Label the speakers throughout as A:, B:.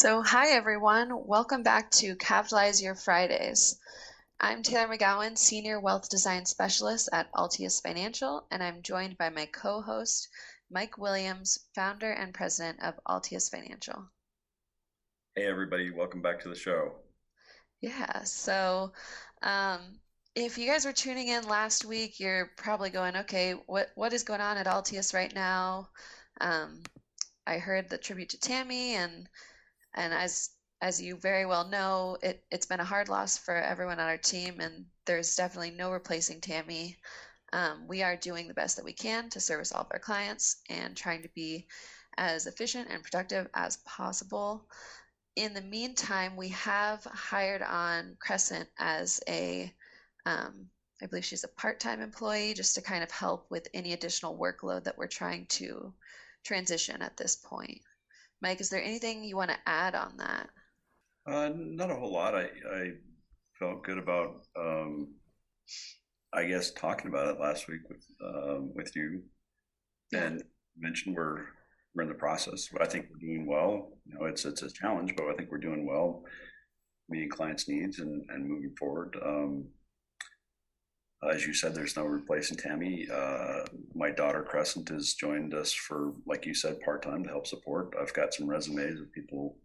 A: So, hi everyone. Welcome back to Capitalize Your Fridays. I'm Taylor McGowan, Senior Wealth Design Specialist at Altius Financial, and I'm joined by my co host, Mike Williams, founder and president of Altius Financial.
B: Hey, everybody. Welcome back to the show.
A: Yeah. So, um, if you guys were tuning in last week, you're probably going, okay, what, what is going on at Altius right now? Um, I heard the tribute to Tammy and and as as you very well know, it, it's been a hard loss for everyone on our team, and there's definitely no replacing Tammy. Um, we are doing the best that we can to service all of our clients and trying to be as efficient and productive as possible. In the meantime, we have hired on Crescent as a, um, I believe she's a part time employee just to kind of help with any additional workload that we're trying to transition at this point. Mike, is there anything you want to add on that?
B: Uh, not a whole lot. I, I felt good about, um, I guess, talking about it last week with um, with you, yeah. and mentioned we're we're in the process. But I think we're doing well. You know, it's it's a challenge, but I think we're doing well, meeting clients' needs and and moving forward. Um, as you said, there's no replacing Tammy. Uh, my daughter Crescent has joined us for, like you said, part time to help support. I've got some resumes of people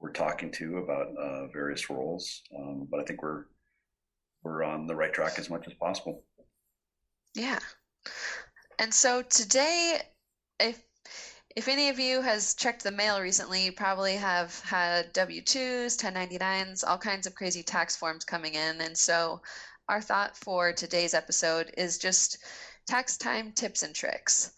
B: we're talking to about uh, various roles, um, but I think we're we're on the right track as much as possible.
A: Yeah, and so today, if if any of you has checked the mail recently, you probably have had W twos, 1099s, all kinds of crazy tax forms coming in, and so our thought for today's episode is just tax time tips and tricks.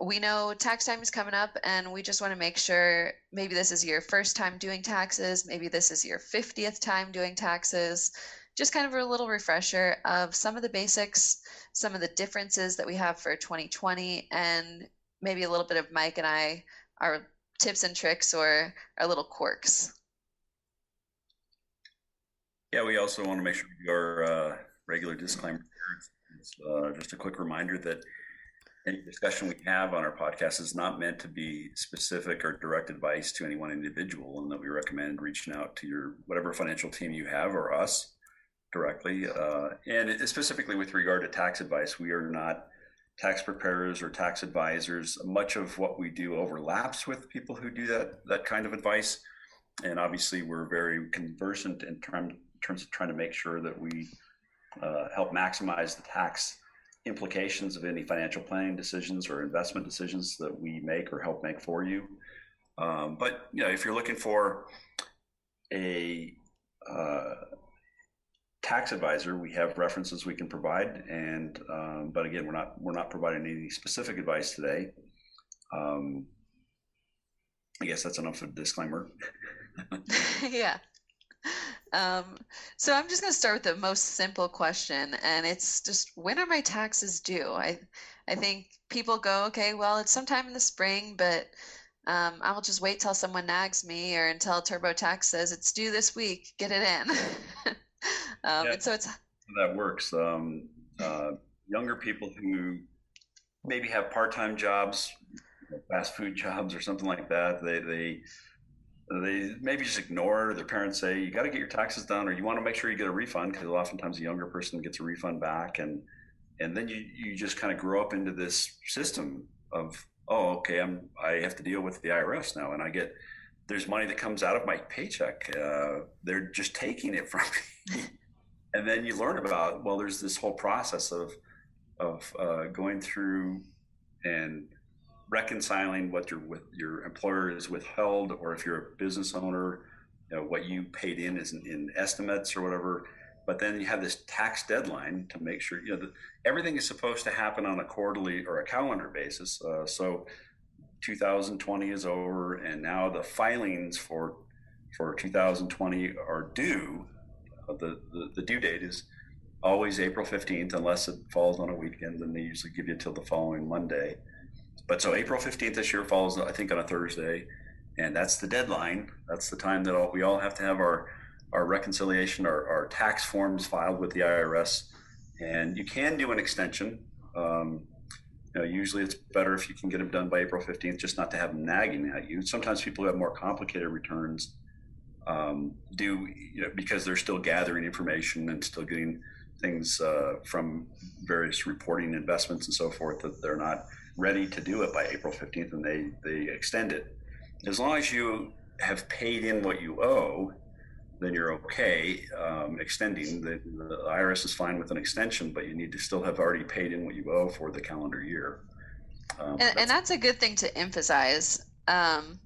A: We know tax time is coming up, and we just want to make sure maybe this is your first time doing taxes, maybe this is your 50th time doing taxes. Just kind of a little refresher of some of the basics, some of the differences that we have for 2020, and maybe a little bit of Mike and I, our tips and tricks or our little quirks.
B: Yeah, we also want to make sure your uh, regular disclaimer. It's, uh, just a quick reminder that any discussion we have on our podcast is not meant to be specific or direct advice to any one individual, and that we recommend reaching out to your whatever financial team you have or us directly. Uh, and specifically with regard to tax advice, we are not tax preparers or tax advisors. Much of what we do overlaps with people who do that that kind of advice, and obviously we're very conversant in terms terms of trying to make sure that we uh, help maximize the tax implications of any financial planning decisions or investment decisions that we make or help make for you. Um, but you know, if you're looking for a uh, tax advisor, we have references we can provide, and um, but again, we're not we're not providing any specific advice today. Um, I guess that's enough of a disclaimer.
A: yeah. Um, so I'm just going to start with the most simple question, and it's just when are my taxes due? I, I think people go, okay, well, it's sometime in the spring, but um, I'll just wait till someone nags me or until TurboTax says it's due this week. Get it in.
B: um, yeah, and so it's that works. Um, uh, younger people who maybe have part-time jobs, fast food jobs, or something like that, they they they maybe just ignore their parents say you got to get your taxes done or you want to make sure you get a refund because oftentimes a younger person gets a refund back and and then you you just kind of grow up into this system of oh okay i'm i have to deal with the irs now and i get there's money that comes out of my paycheck uh, they're just taking it from me. And then you learn about well there's this whole process of of uh, going through and reconciling what your with your employer is withheld, or if you're a business owner, you know, what you paid in is in, in estimates or whatever. But then you have this tax deadline to make sure you know everything is supposed to happen on a quarterly or a calendar basis. Uh, so 2020 is over, and now the filings for for 2020 are due. Uh, the, the the due date is always April 15th, unless it falls on a weekend, then they usually give you till the following Monday. But so April 15th this year falls, I think, on a Thursday, and that's the deadline. That's the time that all, we all have to have our our reconciliation, our, our tax forms filed with the IRS. And you can do an extension. Um, you know, usually it's better if you can get them done by April 15th, just not to have them nagging at you. Sometimes people who have more complicated returns um, do, you know, because they're still gathering information and still getting things uh, from various reporting investments and so forth that they're not ready to do it by April 15th and they, they extend it. As long as you have paid in what you owe, then you're okay um, extending. The, the, IRS is fine with an extension, but you need to still have already paid in what you owe for the calendar year.
A: Um, and, that's, and, that's, a good thing to emphasize. Um,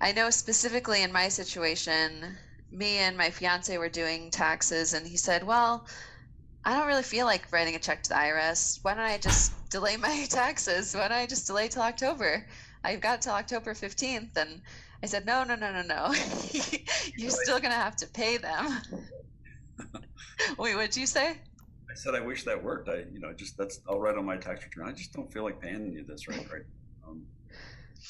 A: I know specifically in my situation, me and my fiance were doing taxes, and he said, Well, I don't really feel like writing a check to the IRS. Why don't I just delay my taxes? Why don't I just delay till October? I've got till October 15th. And I said, no, no, no, no, no. You're still going to have to pay them. Wait, what'd you say?
B: I said, I wish that worked. I, you know, just that's, I'll write on my tax return. I just don't feel like paying you this right, right. Um,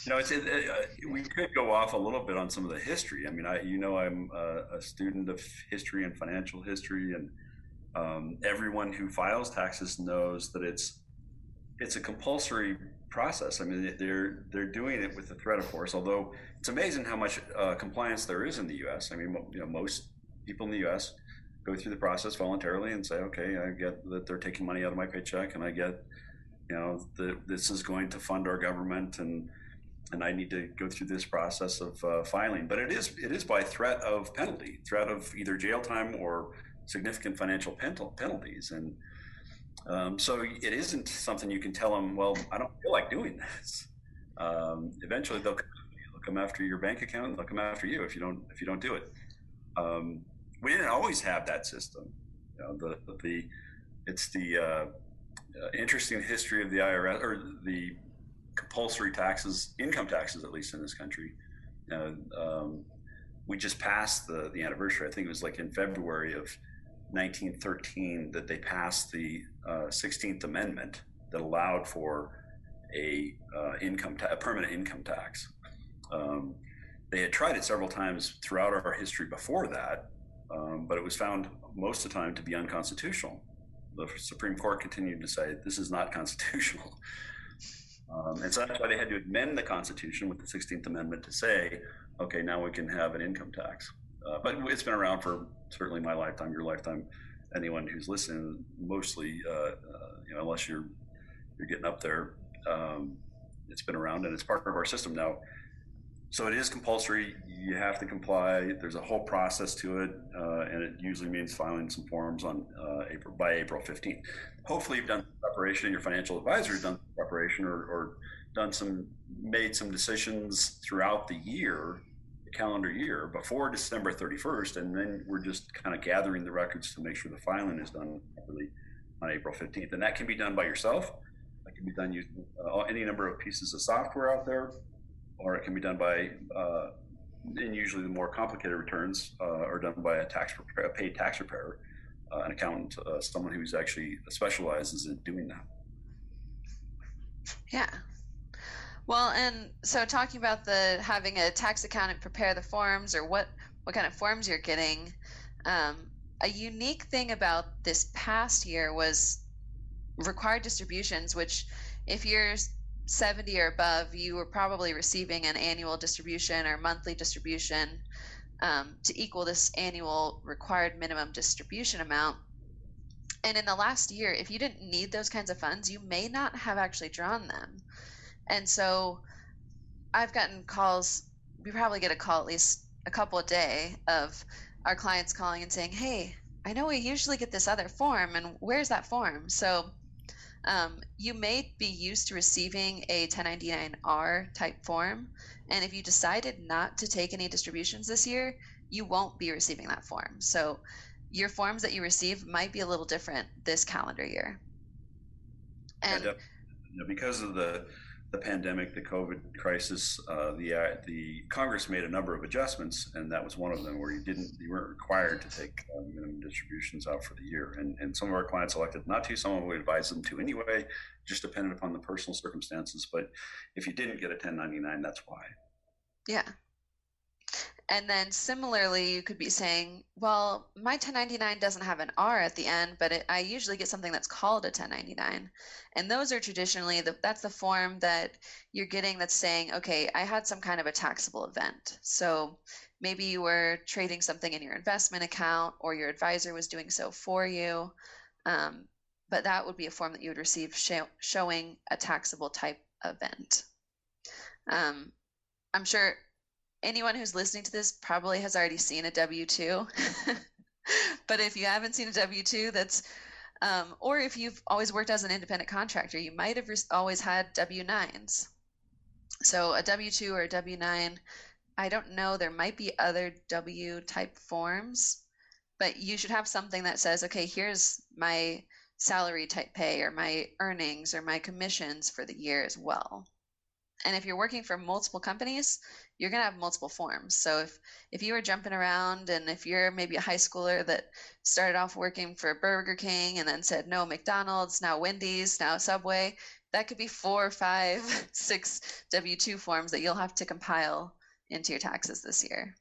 B: you know, it's, it, uh, we could go off a little bit on some of the history. I mean, I, you know, I'm a, a student of history and financial history, and um, everyone who files taxes knows that it's, it's a compulsory process. I mean, they're they're doing it with the threat of force. Although it's amazing how much uh, compliance there is in the U.S. I mean, you know, most people in the U.S. go through the process voluntarily and say, okay, I get that they're taking money out of my paycheck, and I get, you know, that this is going to fund our government, and and I need to go through this process of uh, filing. But it is it is by threat of penalty, threat of either jail time or significant financial penalties, and um, so it isn't something you can tell them, well, I don't feel like doing this. Um, eventually they'll, they'll come after your bank account. They'll come after you if you don't, if you don't do it. Um, we didn't always have that system. You know, the, the, it's the uh, uh, interesting history of the IRS or the compulsory taxes, income taxes, at least in this country. Um, we just passed the, the anniversary. I think it was like in February of 1913 that they passed the uh, 16th Amendment that allowed for a uh, income ta- a permanent income tax. Um, they had tried it several times throughout our history before that, um, but it was found most of the time to be unconstitutional. The Supreme Court continued to say this is not constitutional. Um, and so that's why they had to amend the Constitution with the 16th Amendment to say, okay, now we can have an income tax. Uh, but it's been around for certainly my lifetime, your lifetime, anyone who's listening, mostly, uh, uh, you know, unless you're you're getting up there, um, it's been around and it's part of our system now. So it is compulsory. You have to comply. There's a whole process to it, uh, and it usually means filing some forms on uh, April by April 15th. Hopefully, you've done preparation. Your financial advisor has done preparation, or, or done some made some decisions throughout the year calendar year before December 31st, and then we're just kind of gathering the records to make sure the filing is done properly on April 15th. And that can be done by yourself. That can be done using uh, any number of pieces of software out there, or it can be done by, uh, and usually the more complicated returns uh, are done by a tax preparer, a paid tax preparer, uh, an accountant, uh, someone who's actually specializes in doing that.
A: Yeah, well, and so talking about the having a tax accountant prepare the forms or what what kind of forms you're getting, um, a unique thing about this past year was required distributions, which if you're 70 or above, you were probably receiving an annual distribution or monthly distribution um, to equal this annual required minimum distribution amount. And in the last year, if you didn't need those kinds of funds, you may not have actually drawn them. And so I've gotten calls, we probably get a call at least a couple a day of our clients calling and saying, Hey, I know we usually get this other form, and where's that form? So um, you may be used to receiving a 1099R type form. And if you decided not to take any distributions this year, you won't be receiving that form. So your forms that you receive might be a little different this calendar year.
B: And yeah, because of the the pandemic, the COVID crisis, uh, the uh, the Congress made a number of adjustments, and that was one of them where you didn't you weren't required to take uh, minimum distributions out for the year. And and some of our clients elected not to. Some of we advised them to anyway, just depended upon the personal circumstances. But if you didn't get a 1099, that's why.
A: Yeah. And then similarly, you could be saying, well, my 1099 doesn't have an R at the end, but it, I usually get something that's called a 1099. And those are traditionally, the, that's the form that you're getting that's saying, okay, I had some kind of a taxable event. So maybe you were trading something in your investment account or your advisor was doing so for you. Um, but that would be a form that you would receive show, showing a taxable type event. Um, I'm sure anyone who's listening to this probably has already seen a W 2. but if you haven't seen a W 2, that's, um, or if you've always worked as an independent contractor, you might have always had W 9s. So a W 2 or a W 9, I don't know, there might be other W type forms, but you should have something that says, okay, here's my salary type pay or my earnings or my commissions for the year as well. And if you're working for multiple companies, you're going to have multiple forms. So if if you were jumping around and if you're maybe a high schooler that started off working for Burger King and then said no McDonald's, now Wendy's, now Subway, that could be four, five, six W2 forms that you'll have to compile into your taxes this year.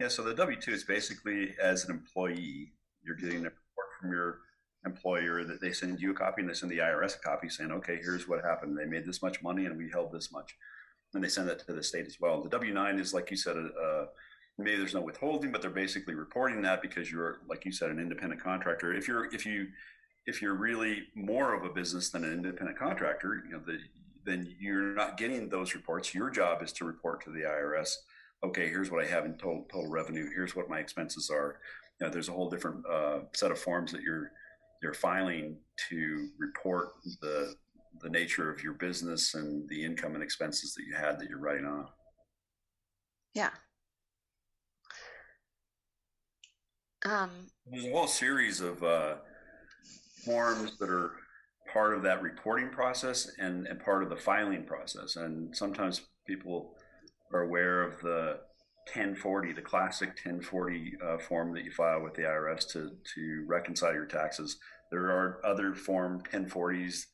B: Yeah, so the W2 is basically as an employee, you're getting mm-hmm. a report from your employer that they send you a copy and they send the IRS a copy saying, okay, here's what happened. They made this much money and we held this much. And they send that to the state as well. The W 9 is, like you said, uh, maybe there's no withholding, but they're basically reporting that because you're, like you said, an independent contractor. If you're, if you, if you're really more of a business than an independent contractor, you know, the, then you're not getting those reports. Your job is to report to the IRS. Okay, here's what I have in total, total revenue. Here's what my expenses are. You know, there's a whole different uh, set of forms that you're you're filing to report the the nature of your business and the income and expenses that you had that you're writing off.
A: Yeah. Um,
B: There's a whole series of uh, forms that are part of that reporting process and, and part of the filing process. And sometimes people are aware of the 1040, the classic 1040 uh, form that you file with the IRS to, to reconcile your taxes. There are other form 1040s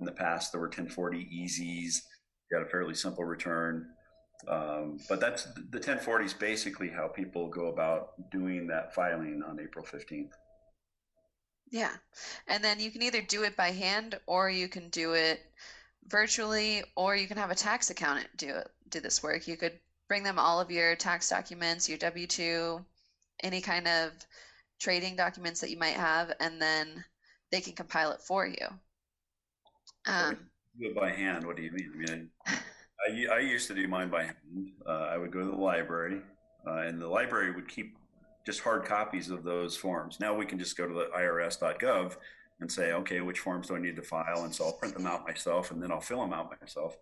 B: in the past. There were 1040 easies. You got a fairly simple return. Um, but that's the 1040 is basically how people go about doing that filing on April 15th.
A: Yeah. And then you can either do it by hand or you can do it virtually or you can have a tax accountant do it do this work. You could bring them all of your tax documents, your W2, any kind of trading documents that you might have and then they can compile it for you.
B: Um, do it by hand. What do you mean? I mean, I, I used to do mine by hand. Uh, I would go to the library, uh, and the library would keep just hard copies of those forms. Now we can just go to the IRS.gov and say, okay, which forms do I need to file? And so I'll print them out myself, and then I'll fill them out myself.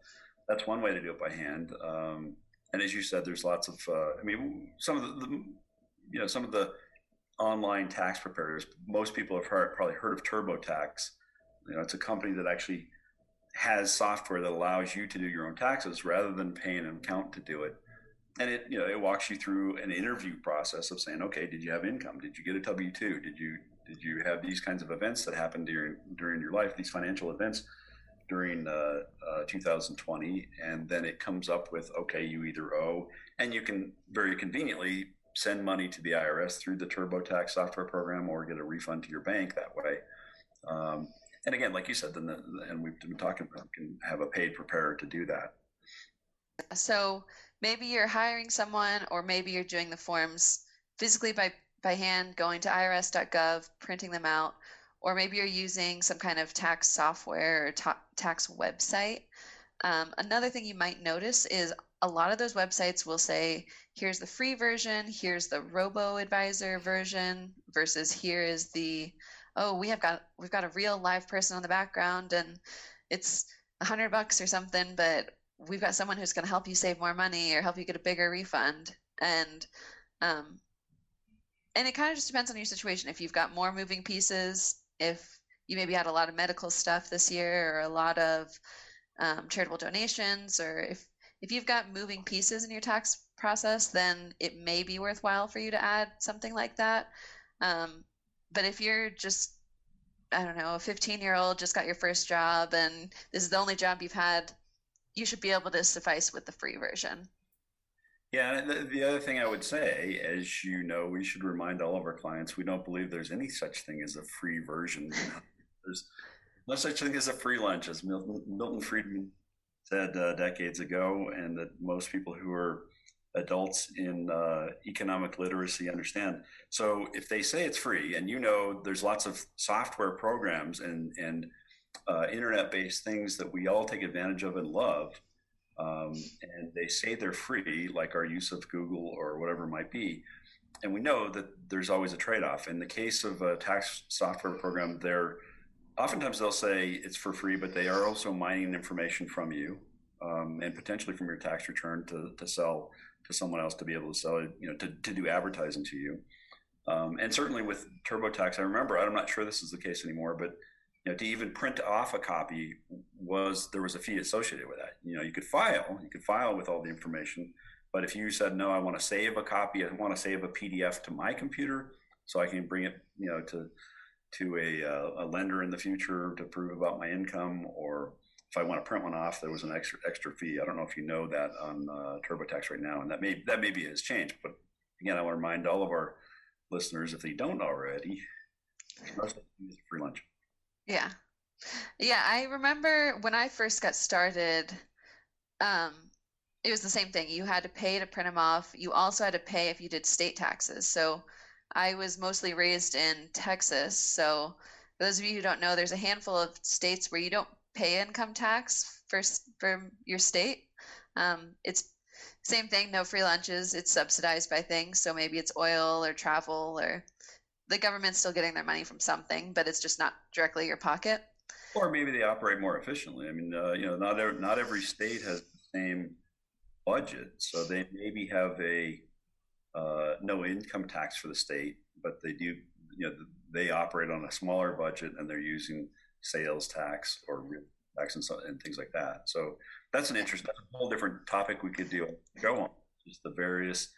B: That's one way to do it by hand. Um, and as you said, there's lots of. Uh, I mean, some of the, the, you know, some of the online tax preparers. Most people have heard, probably heard of TurboTax. You know, it's a company that actually has software that allows you to do your own taxes rather than paying an accountant to do it. And it, you know, it walks you through an interview process of saying, okay, did you have income? Did you get a W two? Did you did you have these kinds of events that happened during during your life? These financial events during uh, uh, 2020, and then it comes up with, okay, you either owe, and you can very conveniently send money to the IRS through the TurboTax software program or get a refund to your bank that way. Um, and again, like you said, then the, and we've been talking about, can have a paid preparer to do that.
A: So maybe you're hiring someone, or maybe you're doing the forms physically by by hand, going to irs.gov, printing them out, or maybe you're using some kind of tax software or ta- tax website. Um, another thing you might notice is a lot of those websites will say, here's the free version, here's the robo advisor version, versus here is the, oh, we have got we've got a real live person on the background and it's a hundred bucks or something, but we've got someone who's going to help you save more money or help you get a bigger refund. And um, and it kind of just depends on your situation. If you've got more moving pieces, if you maybe had a lot of medical stuff this year or a lot of um, charitable donations, or if if you've got moving pieces in your tax process, then it may be worthwhile for you to add something like that. Um, but if you're just, I don't know, a 15 year old just got your first job and this is the only job you've had, you should be able to suffice with the free version.
B: Yeah, the, the other thing I would say, as you know, we should remind all of our clients we don't believe there's any such thing as a free version. there's no such thing as a free lunch, as Milton, Milton Friedman said uh, decades ago, and that most people who are adults in uh, economic literacy understand. So if they say it's free, and you know there's lots of software programs and and uh, internet-based things that we all take advantage of and love, um, and they say they're free, like our use of Google or whatever might be. And we know that there's always a trade-off. In the case of a tax software program, they're oftentimes they'll say it's for free, but they are also mining information from you um, and potentially from your tax return to, to sell to someone else to be able to sell it, you know, to, to do advertising to you. Um, and certainly with TurboTax, I remember, I'm not sure this is the case anymore, but you know, to even print off a copy was there was a fee associated with that. You know, you could file, you could file with all the information, but if you said no, I want to save a copy, I want to save a PDF to my computer so I can bring it, you know, to to a, uh, a lender in the future to prove about my income, or if I want to print one off, there was an extra extra fee. I don't know if you know that on uh, TurboTax right now, and that may that maybe has changed. But again, I want to remind all of our listeners if they don't already, free lunch.
A: Yeah. Yeah, I remember when I first got started, um, it was the same thing. You had to pay to print them off. You also had to pay if you did state taxes. So I was mostly raised in Texas. So those of you who don't know, there's a handful of states where you don't pay income tax for, for your state. Um, it's same thing, no free lunches. It's subsidized by things. So maybe it's oil or travel or the government's still getting their money from something, but it's just not directly your pocket.
B: Or maybe they operate more efficiently. I mean, uh, you know, not every, not every state has the same budget, so they maybe have a uh, no income tax for the state, but they do, you know, they operate on a smaller budget and they're using sales tax or tax and, so, and things like that. So that's an interesting, that's a whole different topic we could do go on. Just the various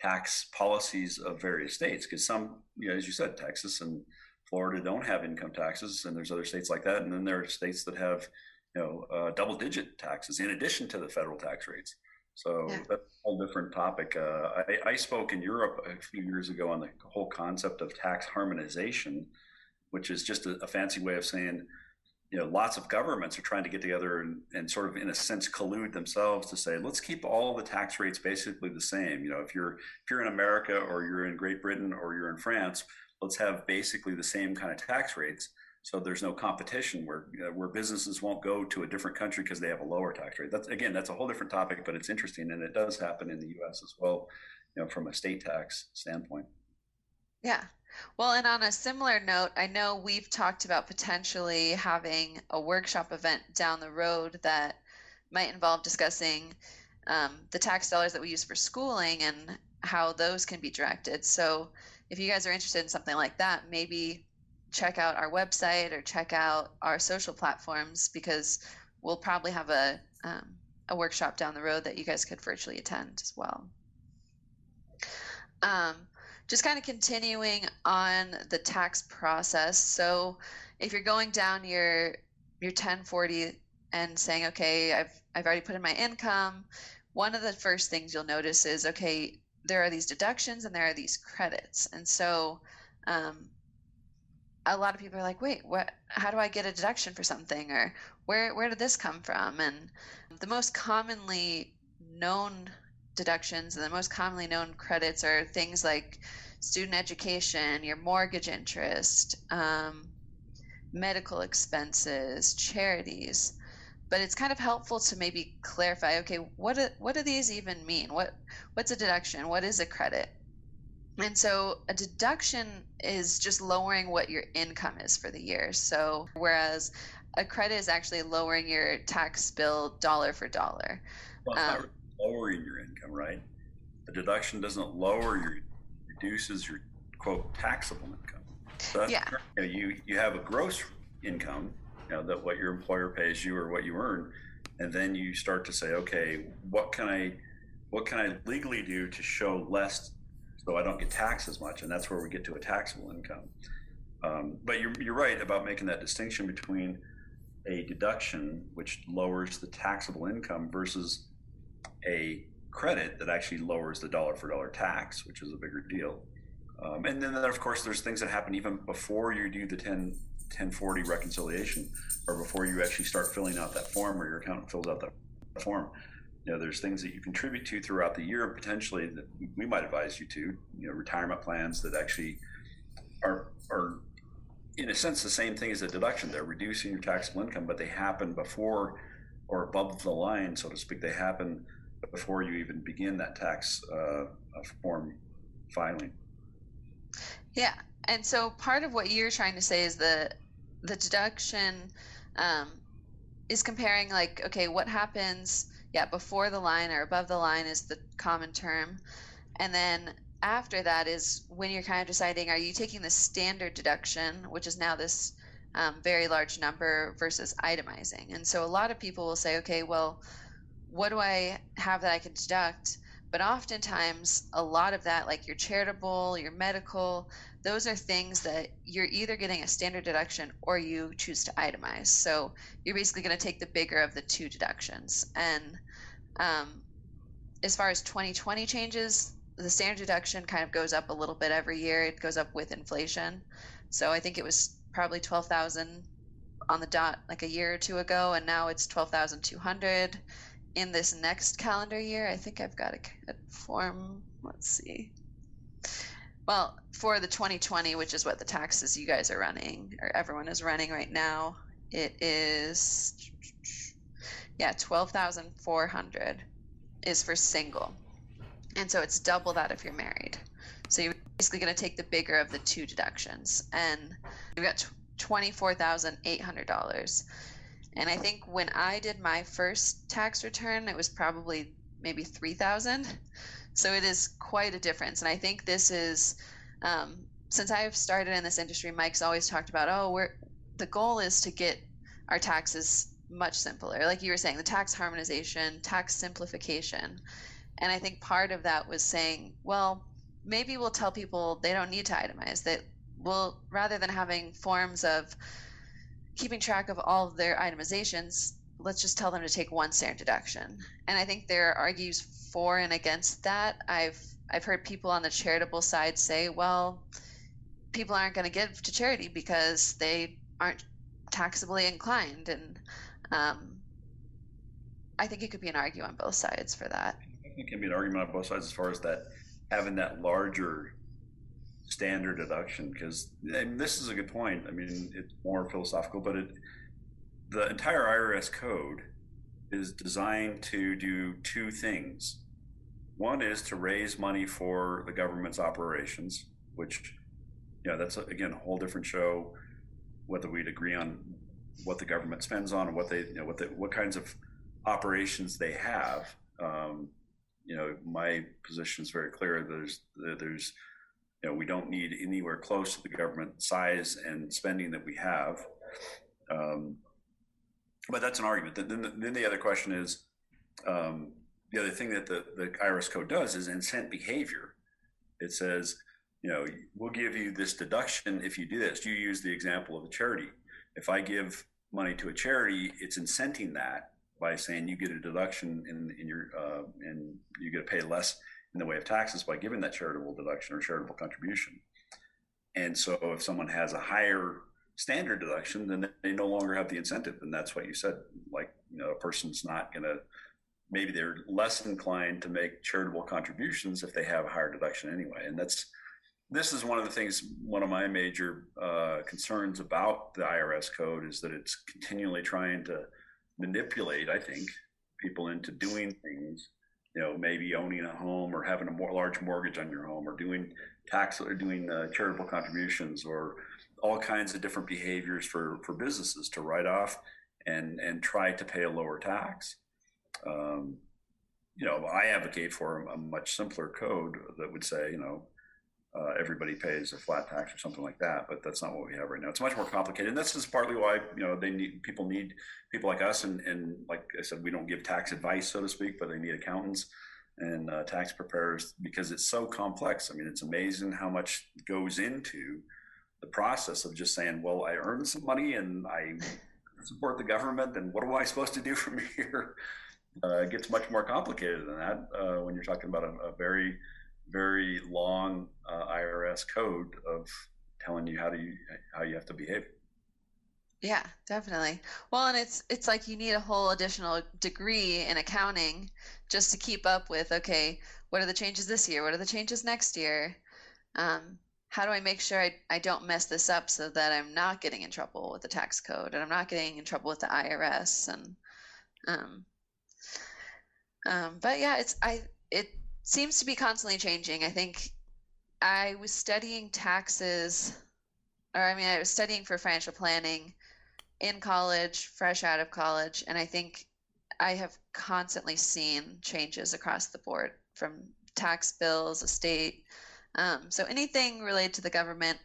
B: tax policies of various states because some, you know, as you said, Texas and Florida don't have income taxes, and there's other states like that, and then there are states that have, you know, uh, double-digit taxes in addition to the federal tax rates. So yeah. that's a whole different topic. Uh, I, I, spoke in Europe a few years ago on the whole concept of tax harmonization, which is just a, a fancy way of saying you know, lots of governments are trying to get together and, and sort of, in a sense, collude themselves to say, let's keep all the tax rates basically the same. You know, if you're if you're in America or you're in Great Britain or you're in France, let's have basically the same kind of tax rates. So there's no competition where you know, where businesses won't go to a different country because they have a lower tax rate. That's again, that's a whole different topic, but it's interesting, and it does happen in the U.S. as well, you know, from a state tax standpoint.
A: Yeah, well, and on a similar note, I know we've talked about potentially having a workshop event down the road that might involve discussing um, the tax dollars that we use for schooling and how those can be directed. So, if you guys are interested in something like that, maybe check out our website or check out our social platforms because we'll probably have a um, a workshop down the road that you guys could virtually attend as well. Um, just kind of continuing on the tax process. So if you're going down your your 1040 and saying, okay, I've I've already put in my income, one of the first things you'll notice is, okay, there are these deductions and there are these credits, and so um, a lot of people are like, wait, what? How do I get a deduction for something, or where where did this come from? And the most commonly known deductions and the most commonly known credits are things like student education, your mortgage interest, um, medical expenses, charities. But it's kind of helpful to maybe clarify, okay, what do, what do these even mean? What what's a deduction? What is a credit? And so a deduction is just lowering what your income is for the year. So whereas a credit is actually lowering your tax bill dollar for dollar.
B: Well, it's um, not lowering your income, right? The deduction doesn't lower your reduces your quote taxable income. So yeah. You, know, you you have a gross income, you know, that what your employer pays you or what you earn, and then you start to say, okay, what can I what can I legally do to show less so I don't get taxed as much? And that's where we get to a taxable income. Um, but you're, you're right about making that distinction between a deduction, which lowers the taxable income, versus a credit that actually lowers the dollar for dollar tax, which is a bigger deal. Um, and then, of course, there's things that happen even before you do the 10, 1040 reconciliation or before you actually start filling out that form or your accountant fills out that form. You know, there's things that you contribute to throughout the year potentially that we might advise you to, you know, retirement plans that actually are, are in a sense the same thing as a deduction. They're reducing your taxable income, but they happen before or above the line, so to speak. They happen before you even begin that tax uh, form filing.
A: Yeah, and so part of what you're trying to say is the the deduction um, is comparing like okay, what happens? Yeah, before the line or above the line is the common term, and then after that is when you're kind of deciding are you taking the standard deduction, which is now this um, very large number versus itemizing. And so a lot of people will say, okay, well, what do I have that I can deduct? But oftentimes, a lot of that, like your charitable, your medical, those are things that you're either getting a standard deduction or you choose to itemize. So you're basically going to take the bigger of the two deductions. And um, as far as 2020 changes, the standard deduction kind of goes up a little bit every year. It goes up with inflation. So I think it was probably 12,000 on the dot like a year or two ago, and now it's 12,200 in this next calendar year. I think I've got a, a form. Let's see. Well, for the 2020, which is what the taxes you guys are running, or everyone is running right now, it is, yeah, 12,400 is for single. And so it's double that if you're married. So you're basically going to take the bigger of the two deductions. And you've got $24,800. And I think when I did my first tax return, it was probably maybe 3000 So it is quite a difference. And I think this is, um, since I've started in this industry, Mike's always talked about, oh, we're, the goal is to get our taxes much simpler. Like you were saying, the tax harmonization, tax simplification. And I think part of that was saying, well, maybe we'll tell people they don't need to itemize that we'll rather than having forms of keeping track of all of their itemizations let's just tell them to take one standard deduction and i think there are argues for and against that. I've i've heard people on the charitable side say well people aren't going to give to charity because they aren't taxably inclined. And um, i think it could be an argument on both sides for that.
B: It can be an argument on both sides as far as that having that larger standard deduction because this is a good point. I mean, it's more philosophical, but it the entire IRS code is designed to do two things. One is to raise money for the government's operations, which, you know, that's again a whole different show. Whether we'd agree on what the government spends on and what they, you know, what the, what kinds of operations they have. Um, you know, my position is very clear. There's there's you know we don't need anywhere close to the government size and spending that we have. Um, but that's an argument. Then, then the other question is um, the other thing that the, the IRS code does is incent behavior. It says, you know, we'll give you this deduction if you do this. You use the example of a charity. If I give money to a charity, it's incenting that by saying you get a deduction in, in your uh, and you get to pay less in the way of taxes by giving that charitable deduction or charitable contribution. And so if someone has a higher standard deduction, then they no longer have the incentive. And that's what you said. Like, you know, a person's not going to, maybe they're less inclined to make charitable contributions if they have a higher deduction anyway. And that's, this is one of the things, one of my major uh, concerns about the IRS code is that it's continually trying to manipulate, I think, people into doing things. You know, maybe owning a home or having a more large mortgage on your home, or doing tax or doing uh, charitable contributions, or all kinds of different behaviors for for businesses to write off and and try to pay a lower tax. Um, you know, I advocate for a much simpler code that would say, you know, uh, everybody pays a flat tax or something like that. But that's not what we have right now. It's much more complicated, and this is partly why you know they need people need people like us, and and like I said, we don't give tax advice, so to speak, but they need accountants and uh, tax preparers because it's so complex. I mean, it's amazing how much goes into the process of just saying, well, I earned some money and I support the government, and what am I supposed to do from here? uh, it gets much more complicated than that uh, when you're talking about a, a very, very long uh, IRS code of telling you how to how you have to behave.
A: Yeah, definitely. Well, and it's it's like you need a whole additional degree in accounting just to keep up with okay, what are the changes this year? What are the changes next year? Um, how do I make sure I, I don't mess this up so that I'm not getting in trouble with the tax code and I'm not getting in trouble with the IRS and um, um, but yeah, it's I it seems to be constantly changing. I think I was studying taxes, or I mean, I was studying for financial planning in college, fresh out of college, and I think I have constantly seen changes across the board from tax bills, estate. Um, so anything related to the government,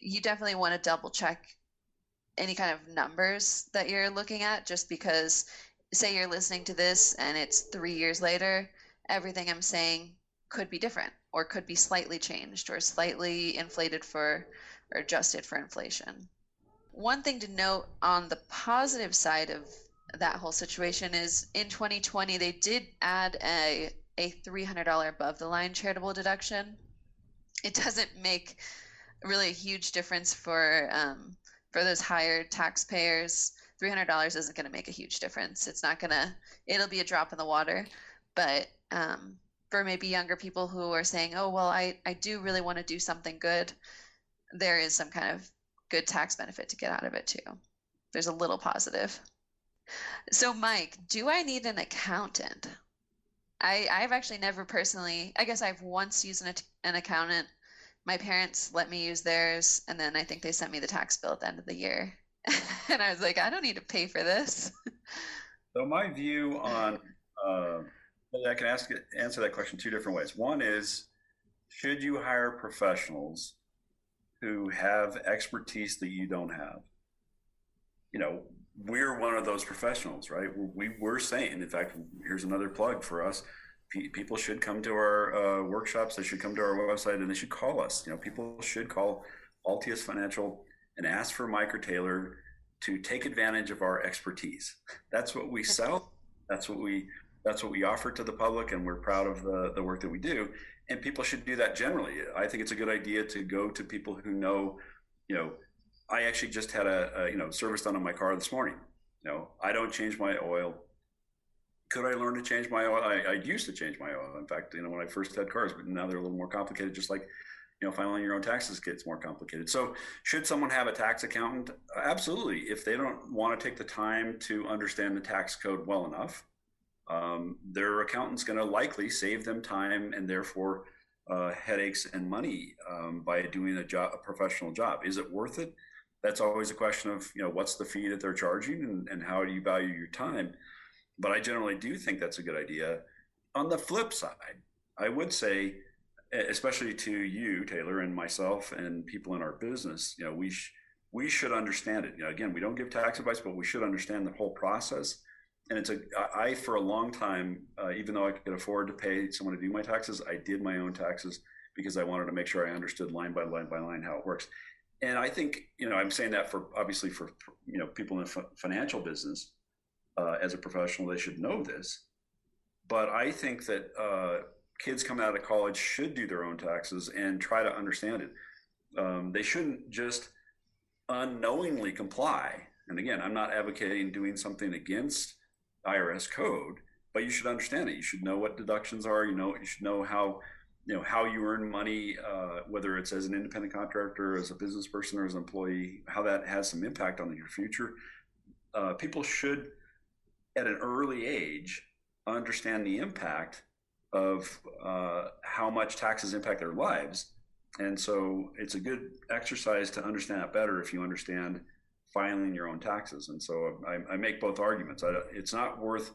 A: you definitely want to double check any kind of numbers that you're looking at, just because say you're listening to this and it's three years later, everything I'm saying could be different or could be slightly changed or slightly inflated for or adjusted for inflation. One thing to note on the positive side of that whole situation is in 2020 they did add a a $300 above the line charitable deduction. It doesn't make really a huge difference for um, for those higher taxpayers $300 isn't going to make a huge difference. It's not going to, it'll be a drop in the water. But um, for maybe younger people who are saying, oh, well, I, I do really want to do something good, there is some kind of good tax benefit to get out of it too. There's a little positive. So, Mike, do I need an accountant? I, I've actually never personally, I guess I've once used an, an accountant. My parents let me use theirs, and then I think they sent me the tax bill at the end of the year. and I was like, I don't need to pay for this.
B: So my view on, uh, I can ask answer that question two different ways. One is, should you hire professionals who have expertise that you don't have? You know, we're one of those professionals, right? We were saying, in fact, here's another plug for us. people should come to our uh, workshops. They should come to our website, and they should call us. You know, people should call Altius Financial and ask for Mike or Taylor to take advantage of our expertise. That's what we sell. That's what we that's what we offer to the public, and we're proud of the, the work that we do. And people should do that generally. I think it's a good idea to go to people who know, you know, I actually just had a, a you know service done on my car this morning. You know, I don't change my oil. Could I learn to change my oil? I, I used to change my oil. In fact, you know, when I first had cars, but now they're a little more complicated. Just like you know, filing your own taxes gets more complicated. So, should someone have a tax accountant? Absolutely. If they don't want to take the time to understand the tax code well enough, um, their accountant's going to likely save them time and therefore uh, headaches and money um, by doing a job, a professional job. Is it worth it? That's always a question of you know what's the fee that they're charging and, and how do you value your time. But I generally do think that's a good idea. On the flip side, I would say especially to you, Taylor, and myself, and people in our business, you know, we sh- we should understand it. You know, again, we don't give tax advice, but we should understand the whole process. And it's a I for a long time, uh, even though I could afford to pay someone to do my taxes, I did my own taxes because I wanted to make sure I understood line by line by line how it works. And I think you know I'm saying that for obviously for you know people in the financial business uh, as a professional, they should know this. But I think that uh, kids coming out of college should do their own taxes and try to understand it. Um, they shouldn't just unknowingly comply. And again, I'm not advocating doing something against IRS code, but you should understand it. You should know what deductions are. You know, you should know how you know how you earn money, uh, whether it's as an independent contractor, as a business person, or as an employee. How that has some impact on your future. Uh, people should, at an early age, understand the impact of uh, how much taxes impact their lives. And so it's a good exercise to understand it better if you understand filing your own taxes. And so I, I make both arguments. I, it's not worth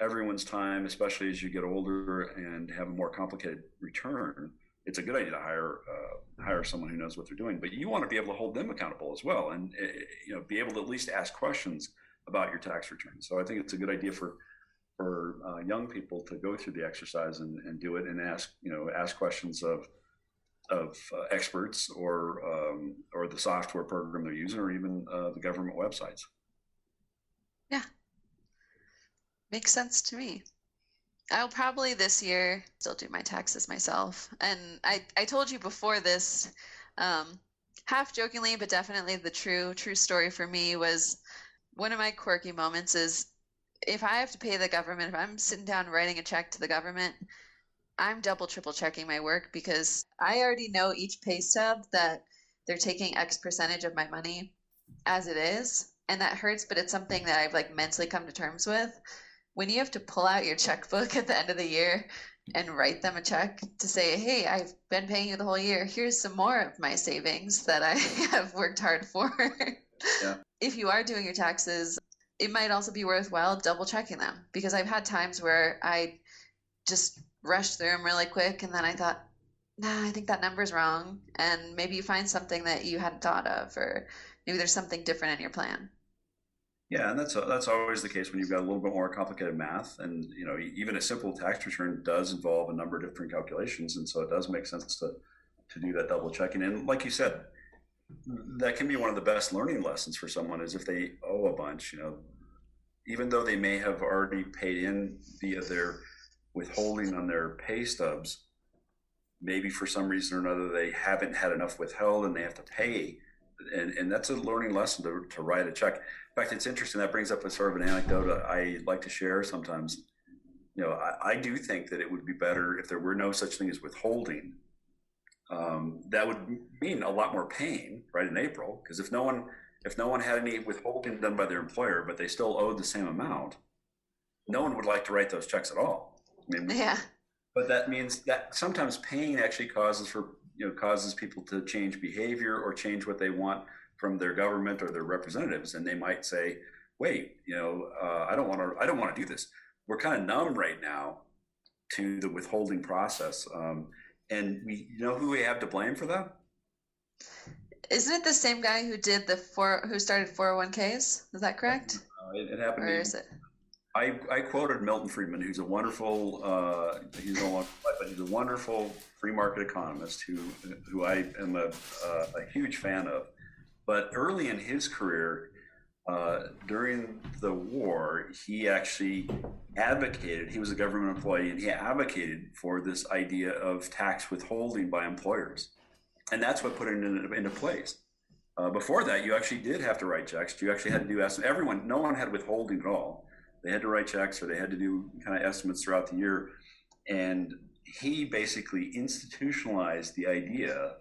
B: everyone's time, especially as you get older and have a more complicated return. It's a good idea to hire uh, hire someone who knows what they're doing, but you want to be able to hold them accountable as well, and eh, you know be able to at least ask questions about your tax return. So I think it's a good idea for for uh, young people to go through the exercise and, and do it and ask you know ask questions of of uh, experts or um, or the software program they're using or even uh, the government websites.
A: Yeah. Makes sense to me. I'll probably this year still do my taxes myself. And I, I told you before this, um, half jokingly, but definitely the true, true story for me was one of my quirky moments is if I have to pay the government, if I'm sitting down writing a check to the government, I'm double, triple checking my work because I already know each pay stub that they're taking X percentage of my money as it is. And that hurts, but it's something that I've like mentally come to terms with. When you have to pull out your checkbook at the end of the year and write them a check to say, hey, I've been paying you the whole year. Here's some more of my savings that I have worked hard for. yeah. If you are doing your taxes, it might also be worthwhile double checking them because I've had times where I just rushed through them really quick and then I thought, nah, I think that number's wrong. And maybe you find something that you hadn't thought of, or maybe there's something different in your plan.
B: Yeah, and that's that's always the case when you've got a little bit more complicated math, and you know even a simple tax return does involve a number of different calculations, and so it does make sense to to do that double checking. And like you said, that can be one of the best learning lessons for someone is if they owe a bunch, you know, even though they may have already paid in via their withholding on their pay stubs, maybe for some reason or another they haven't had enough withheld and they have to pay. And, and that's a learning lesson to, to write a check. In fact, it's interesting. That brings up a sort of an anecdote I like to share sometimes. You know, I, I do think that it would be better if there were no such thing as withholding. Um, that would mean a lot more pain, right, in April, because if no one if no one had any withholding done by their employer, but they still owed the same amount, no one would like to write those checks at all.
A: I mean, yeah.
B: But that means that sometimes pain actually causes for you know causes people to change behavior or change what they want from their government or their representatives, and they might say, "Wait, you know, uh, I don't want to. I don't want to do this." We're kind of numb right now to the withholding process, um, and we you know who we have to blame for that.
A: Isn't it the same guy who did the four who started 401ks? Is that correct?
B: Uh, it, it, happened. Or is it? I, I quoted Milton Friedman, who's a wonderful uh, he's a but he's a wonderful free market economist who who I am a, uh, a huge fan of. But early in his career, uh, during the war, he actually advocated. He was a government employee, and he advocated for this idea of tax withholding by employers, and that's what put it into, into place. Uh, before that, you actually did have to write checks. You actually had to do estimates. Everyone, no one had withholding at all they had to write checks or they had to do kind of estimates throughout the year. And he basically institutionalized the idea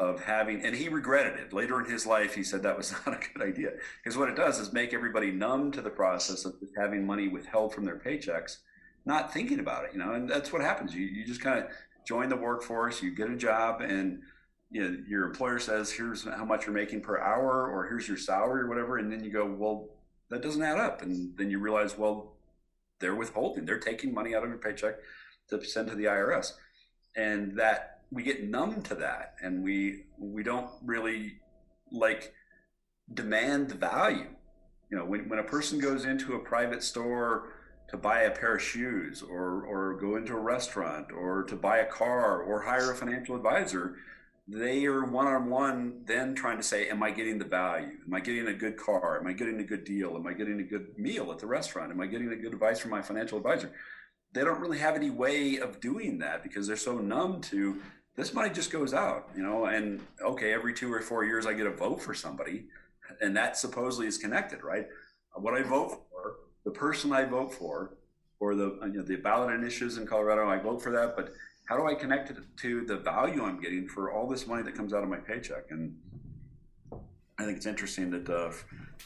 B: of having, and he regretted it. Later in his life, he said that was not a good idea. Because what it does is make everybody numb to the process of having money withheld from their paychecks, not thinking about it, you know, and that's what happens. You, you just kind of join the workforce, you get a job, and you know, your employer says, here's how much you're making per hour, or here's your salary, or whatever. And then you go, well, that doesn't add up. And then you realize, well, they're withholding, they're taking money out of your paycheck to send to the IRS. And that we get numb to that and we we don't really like demand the value. You know, when, when a person goes into a private store to buy a pair of shoes or or go into a restaurant or to buy a car or hire a financial advisor, they are one on one then trying to say, Am I getting the value? Am I getting a good car? Am I getting a good deal? Am I getting a good meal at the restaurant? Am I getting a good advice from my financial advisor? They don't really have any way of doing that because they're so numb to this money just goes out, you know, and okay, every two or four years I get a vote for somebody, and that supposedly is connected, right? What I vote for, the person I vote for, or the you know, the ballot initiatives in Colorado, I vote for that, but how do I connect it to the value I'm getting for all this money that comes out of my paycheck? And I think it's interesting that, uh,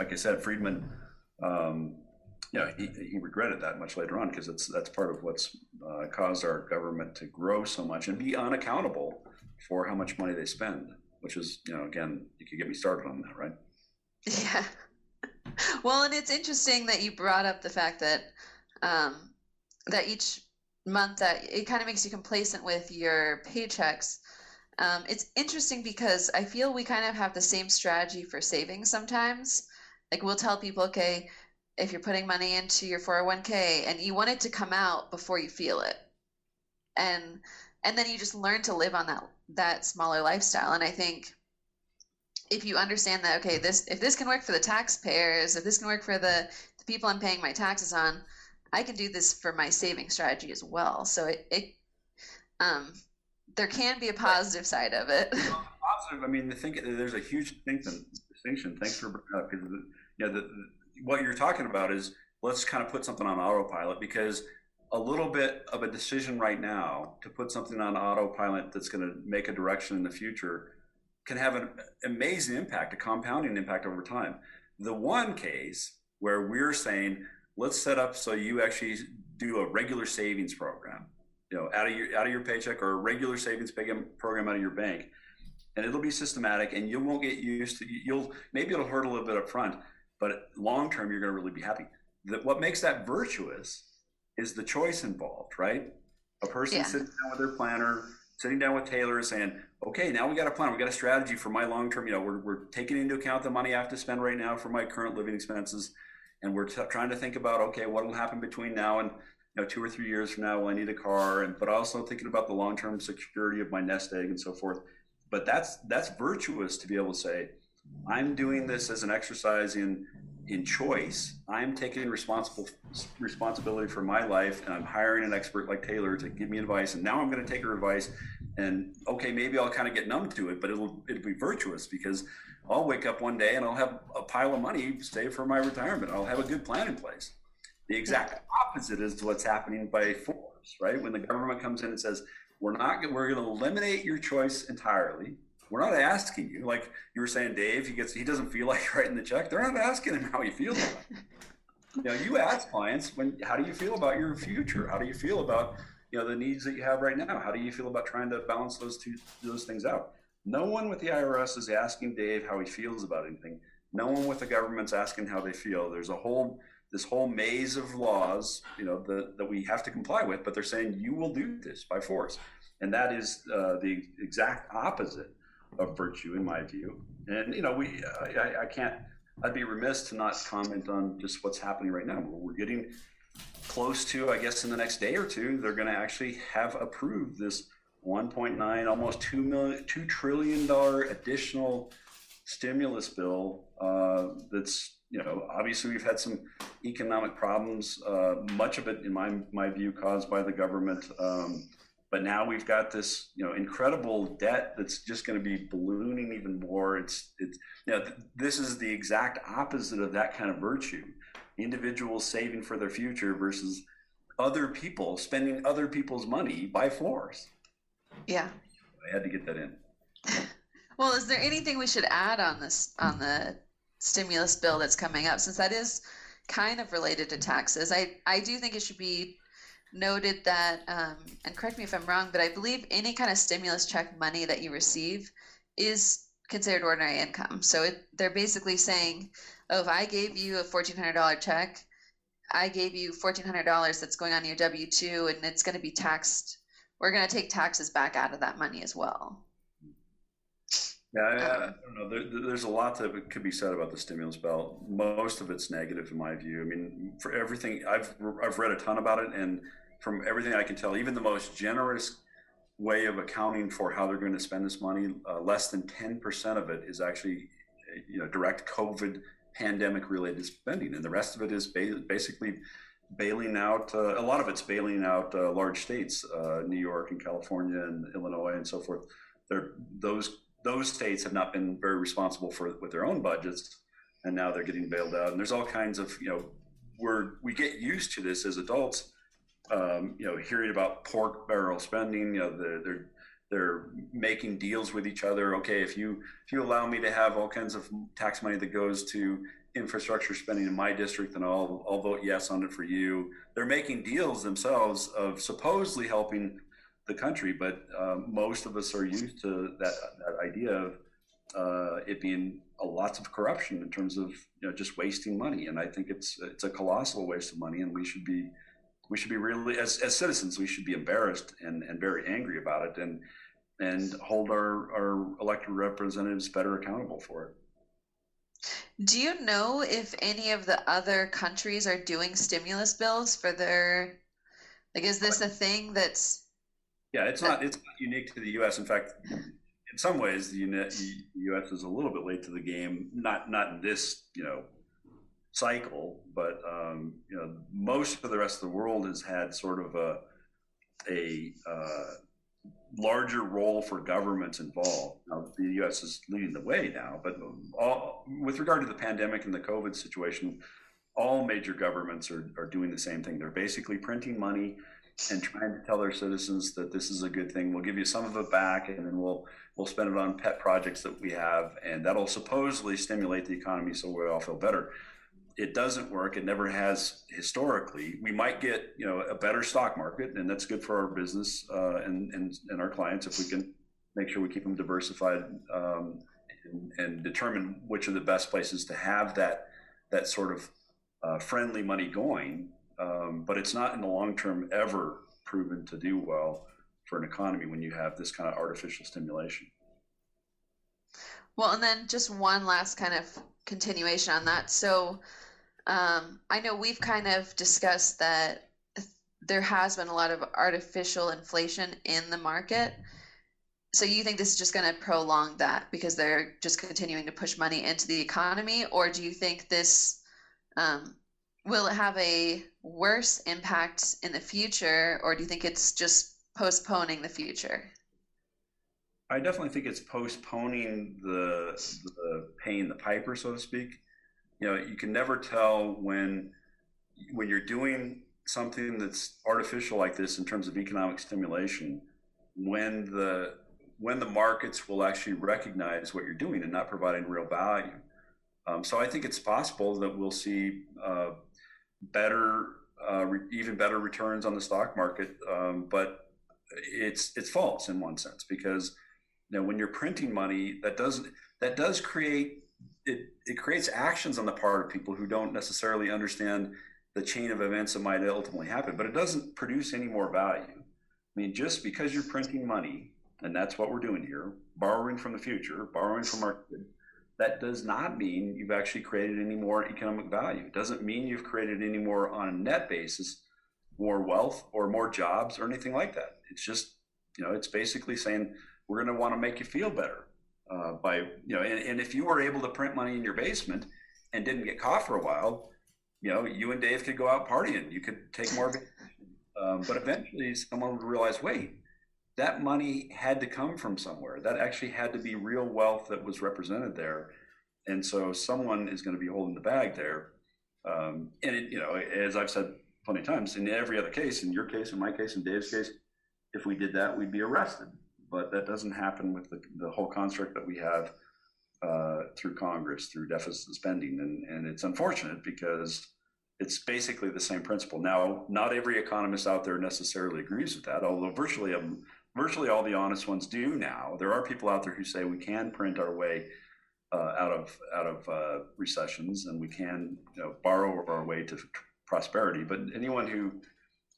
B: like I said, Friedman, um, know, he, he regretted that much later on because it's that's part of what's uh, caused our government to grow so much and be unaccountable for how much money they spend. Which is, you know, again, you could get me started on that, right?
A: Yeah. Well, and it's interesting that you brought up the fact that um, that each month that it kind of makes you complacent with your paychecks. Um, it's interesting because I feel we kind of have the same strategy for savings sometimes. Like we'll tell people, okay, if you're putting money into your 401k and you want it to come out before you feel it. And and then you just learn to live on that that smaller lifestyle. And I think if you understand that, okay, this if this can work for the taxpayers, if this can work for the, the people I'm paying my taxes on, I can do this for my saving strategy as well. So it, it um, there can be a positive side of it.
B: positive. I mean, the think there's a huge distinction. Distinction. Thanks for because uh, you know the, the, what you're talking about is let's kind of put something on autopilot because a little bit of a decision right now to put something on autopilot that's going to make a direction in the future can have an amazing impact, a compounding impact over time. The one case where we're saying, let's set up so you actually do a regular savings program, you know, out of your out of your paycheck or a regular savings program out of your bank, and it'll be systematic, and you won't get used to. You'll maybe it'll hurt a little bit up front, but long term you're going to really be happy. That what makes that virtuous is the choice involved, right? A person yeah. sitting down with their planner, sitting down with Taylor, saying, "Okay, now we got a plan. We got a strategy for my long term. You know, we're we're taking into account the money I have to spend right now for my current living expenses." and we're t- trying to think about okay what will happen between now and you know two or three years from now will i need a car and but also thinking about the long-term security of my nest egg and so forth but that's that's virtuous to be able to say i'm doing this as an exercise in in choice i'm taking responsible responsibility for my life and i'm hiring an expert like taylor to give me advice and now i'm going to take her advice and okay maybe i'll kind of get numb to it but it'll it'll be virtuous because I'll wake up one day and I'll have a pile of money saved for my retirement. I'll have a good plan in place. The exact opposite is to what's happening by force, right? When the government comes in and says, we're not, we're going to eliminate your choice entirely. We're not asking you, like you were saying, Dave, he gets, he doesn't feel like writing the check. They're not asking him how he feels about it. you know, you ask clients when, how do you feel about your future? How do you feel about, you know, the needs that you have right now? How do you feel about trying to balance those two, those things out? No one with the IRS is asking Dave how he feels about anything. No one with the government's asking how they feel. There's a whole this whole maze of laws, you know, the, that we have to comply with, but they're saying you will do this by force, and that is uh, the exact opposite of virtue, in my view. And you know, we I, I can't. I'd be remiss to not comment on just what's happening right now. We're getting close to, I guess, in the next day or two, they're going to actually have approved this 1.9, almost two million, two trillion dollar additional stimulus bill. Uh, that's you know obviously we've had some economic problems. Uh, much of it, in my my view, caused by the government. Um, but now we've got this you know incredible debt that's just going to be ballooning even more. It's it's you know th- this is the exact opposite of that kind of virtue. Individuals saving for their future versus other people spending other people's money by force.
A: Yeah.
B: I had to get that in.
A: well, is there anything we should add on this on the stimulus bill that's coming up since that is kind of related to taxes? I I do think it should be noted that um, and correct me if I'm wrong, but I believe any kind of stimulus check money that you receive is considered ordinary income. So it, they're basically saying, oh, if I gave you a fourteen hundred dollar check, I gave you fourteen hundred dollars that's going on your W two, and it's going to be taxed we're going to take taxes back out of that money as well.
B: Yeah, I, I um, don't know. There, there's a lot that could be said about the stimulus bill. Most of it's negative, in my view. I mean, for everything I've I've read a ton about it, and from everything I can tell, even the most generous way of accounting for how they're going to spend this money, uh, less than 10% of it is actually, you know, direct COVID pandemic related spending, and the rest of it is basically bailing out uh, a lot of it's bailing out uh, large states, uh, New York and California and Illinois and so forth. They're, those those states have not been very responsible for with their own budgets, and now they're getting bailed out. And there's all kinds of you know we're we get used to this as adults. Um, you know, hearing about pork barrel spending. You know, they're, they're making deals with each other. Okay, if you if you allow me to have all kinds of tax money that goes to infrastructure spending in my district and I'll, I'll vote yes on it for you. They're making deals themselves of supposedly helping the country, but um, most of us are used to that, that idea of uh, it being a lots of corruption in terms of you know just wasting money. And I think it's it's a colossal waste of money, and we should be we should be really as, as citizens we should be embarrassed and, and very angry about it and and hold our, our elected representatives better accountable for it.
A: Do you know if any of the other countries are doing stimulus bills for their like is this a thing that's
B: Yeah, it's not it's not unique to the US. In fact, in some ways the US is a little bit late to the game, not not in this, you know, cycle, but um, you know, most of the rest of the world has had sort of a a uh, larger role for governments involved. Now, the U.S. is leading the way now, but all, with regard to the pandemic and the COVID situation, all major governments are, are doing the same thing. They're basically printing money and trying to tell their citizens that this is a good thing. We'll give you some of it back, and then we'll we'll spend it on pet projects that we have, and that'll supposedly stimulate the economy so we all feel better. It doesn't work. It never has historically. We might get you know a better stock market, and that's good for our business uh, and, and and our clients if we can make sure we keep them diversified um, and, and, determine which are the best places to have that that sort of uh, friendly money going um, but it's not in the long term ever proven to do well for an economy when you have this kind of artificial stimulation.
A: Well, and then just one last kind of continuation on that. So um, I know we've kind of discussed that there has been a lot of artificial inflation in the market. So you think this is just going to prolong that because they're just continuing to push money into the economy, or do you think this um, will it have a worse impact in the future, or do you think it's just postponing the future?
B: I definitely think it's postponing the the paying the piper, so to speak. You know, you can never tell when when you're doing something that's artificial like this in terms of economic stimulation, when the when the markets will actually recognize what you're doing and not providing real value. Um, so I think it's possible that we'll see uh, better, uh, re- even better returns on the stock market. Um, but it's it's false in one sense because you know when you're printing money, that doesn't that does create it it creates actions on the part of people who don't necessarily understand the chain of events that might ultimately happen, but it doesn't produce any more value. I mean, just because you're printing money, and that's what we're doing here, borrowing from the future, borrowing from our that does not mean you've actually created any more economic value. It doesn't mean you've created any more on a net basis, more wealth or more jobs or anything like that. It's just, you know, it's basically saying we're going to want to make you feel better uh, by, you know, and, and if you were able to print money in your basement and didn't get caught for a while, you know, you and Dave could go out partying. You could take more. Um, but eventually, someone would realize, wait, that money had to come from somewhere. That actually had to be real wealth that was represented there. And so someone is going to be holding the bag there. Um, and it, you know, as I've said plenty of times, in every other case, in your case, in my case, in Dave's case, if we did that, we'd be arrested. But that doesn't happen with the, the whole construct that we have uh, through Congress, through deficit spending. And, and it's unfortunate because it's basically the same principle. Now, not every economist out there necessarily agrees with that, although virtually um, virtually all the honest ones do now. There are people out there who say we can print our way uh, out of out of uh, recessions and we can you know, borrow our way to prosperity. But anyone who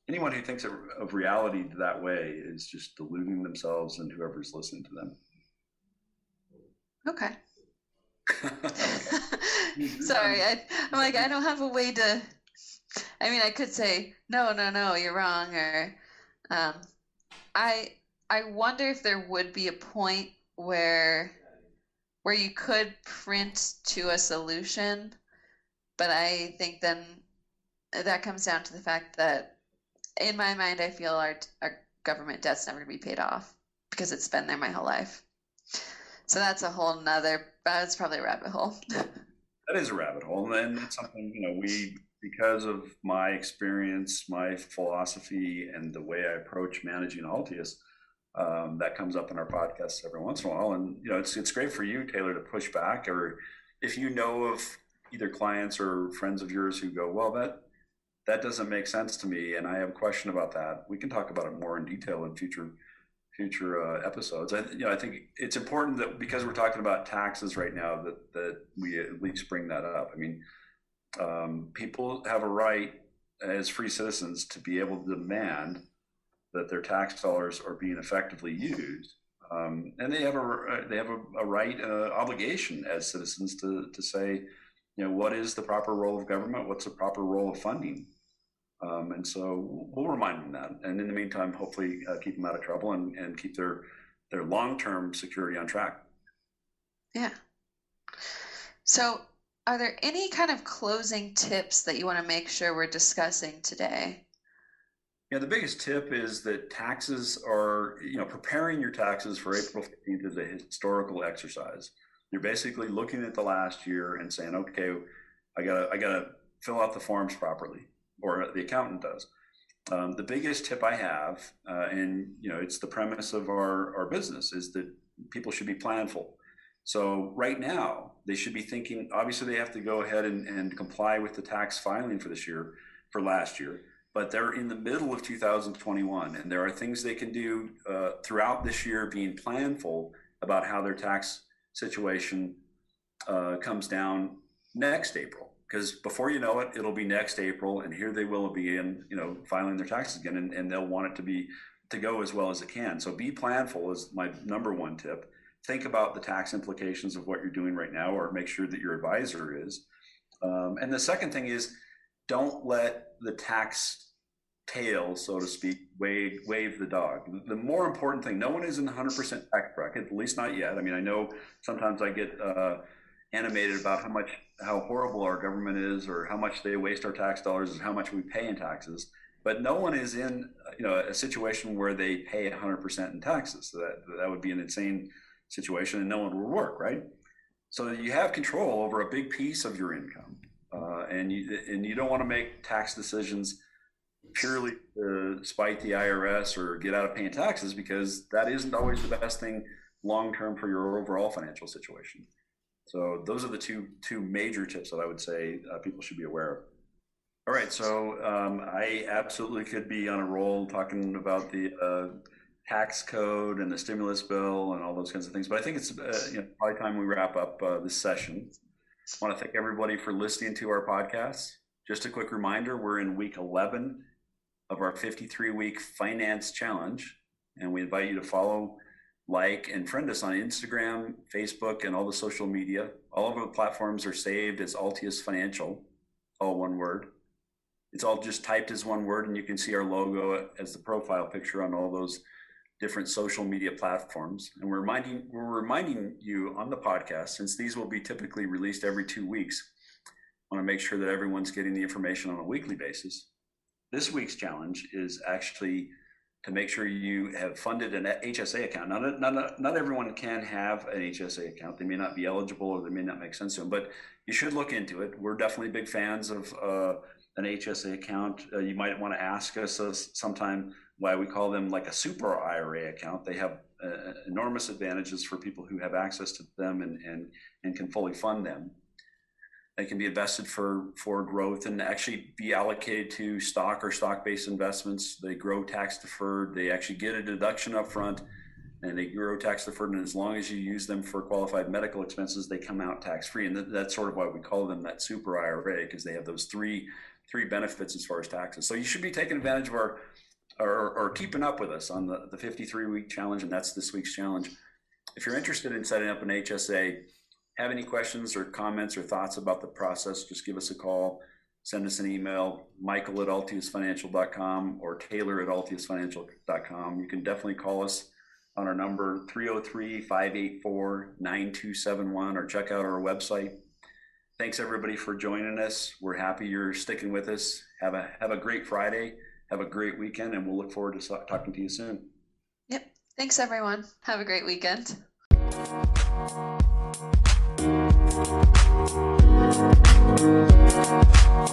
B: anyone who thinks of, of reality that way is just deluding themselves and whoever's listening to them.
A: Okay. Sorry, I, I'm like I don't have a way to. I mean, I could say no, no, no, you're wrong, or um, I I wonder if there would be a point where where you could print to a solution, but I think then that comes down to the fact that in my mind I feel our our government debt's never gonna be paid off because it's been there my whole life. So that's a whole nother that's probably a rabbit hole.
B: that is a rabbit hole. And then it's something, you know, we because of my experience, my philosophy, and the way I approach managing Altius, um, that comes up in our podcasts every once in a while. And you know, it's it's great for you, Taylor, to push back, or if you know of either clients or friends of yours who go, well, that that doesn't make sense to me, and I have a question about that. We can talk about it more in detail in future future uh, episodes. I, you know, I think it's important that because we're talking about taxes right now, that that we at least bring that up. I mean, um, people have a right as free citizens to be able to demand that their tax dollars are being effectively used. Um, and they have a they have a, a right uh, obligation as citizens to to say, you know, what is the proper role of government? What's the proper role of funding? Um, and so we'll remind them that. And in the meantime, hopefully uh, keep them out of trouble and, and keep their their long term security on track.
A: Yeah. So are there any kind of closing tips that you want to make sure we're discussing today?
B: Yeah, the biggest tip is that taxes are, you know, preparing your taxes for April 15th is a historical exercise. You're basically looking at the last year and saying, okay, I gotta, I gotta fill out the forms properly, or the accountant does. Um, the biggest tip I have, uh, and you know, it's the premise of our, our business, is that people should be planful. So right now, they should be thinking, obviously they have to go ahead and, and comply with the tax filing for this year, for last year, but they're in the middle of 2021 and there are things they can do uh, throughout this year being planful about how their tax situation uh, comes down next April. Because before you know it, it'll be next April, and here they will be in, you know, filing their taxes again, and, and they'll want it to be to go as well as it can. So be planful is my number one tip think about the tax implications of what you're doing right now, or make sure that your advisor is. Um, and the second thing is, don't let the tax tail, so to speak, wave wave the dog. The more important thing, no one is in 100% tax bracket, at least not yet. I mean, I know sometimes I get uh, animated about how much how horrible our government is, or how much they waste our tax dollars, and how much we pay in taxes. But no one is in you know a situation where they pay 100% in taxes. So that that would be an insane situation and no one would work, right? So you have control over a big piece of your income, uh, and you and you don't want to make tax decisions purely to spite the IRS or get out of paying taxes because that isn't always the best thing long term for your overall financial situation. So those are the two two major tips that I would say uh, people should be aware of. All right, so um, I absolutely could be on a roll talking about the uh, tax code and the stimulus bill and all those kinds of things. But I think it's uh, you know, probably time we wrap up uh, this session. I want to thank everybody for listening to our podcast. Just a quick reminder we're in week 11 of our 53 week finance challenge. And we invite you to follow, like, and friend us on Instagram, Facebook, and all the social media. All of our platforms are saved as Altius Financial, all one word. It's all just typed as one word, and you can see our logo as the profile picture on all those different social media platforms. And we're reminding we're reminding you on the podcast, since these will be typically released every two weeks, want to make sure that everyone's getting the information on a weekly basis. This week's challenge is actually to make sure you have funded an HSA account. Not, not, not everyone can have an HSA account. They may not be eligible or they may not make sense to them, but you should look into it. We're definitely big fans of uh, an HSA account. Uh, you might want to ask us uh, sometime why we call them like a super IRA account. They have uh, enormous advantages for people who have access to them and, and, and can fully fund them. They can be invested for, for growth and actually be allocated to stock or stock based investments. They grow tax deferred. They actually get a deduction up front and they grow tax deferred. And as long as you use them for qualified medical expenses, they come out tax free. And that's sort of why we call them that super IRA because they have those three three benefits as far as taxes. So you should be taking advantage of our or, or keeping up with us on the, the 53 week challenge, and that's this week's challenge. If you're interested in setting up an HSA, have any questions or comments or thoughts about the process, just give us a call, send us an email, michael at altiusfinancial.com or taylor at altiusfinancial.com. You can definitely call us on our number 303 584 9271 or check out our website. Thanks everybody for joining us. We're happy you're sticking with us. Have a have a great Friday have a great weekend, and we'll look forward to talking to you soon.
A: Yep. Thanks, everyone. Have a great weekend. Thank you.